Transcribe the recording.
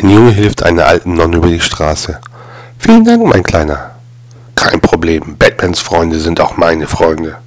Ein Junge hilft einer alten Nonne über die Straße. Vielen Dank, mein Kleiner. Kein Problem, Batmans Freunde sind auch meine Freunde.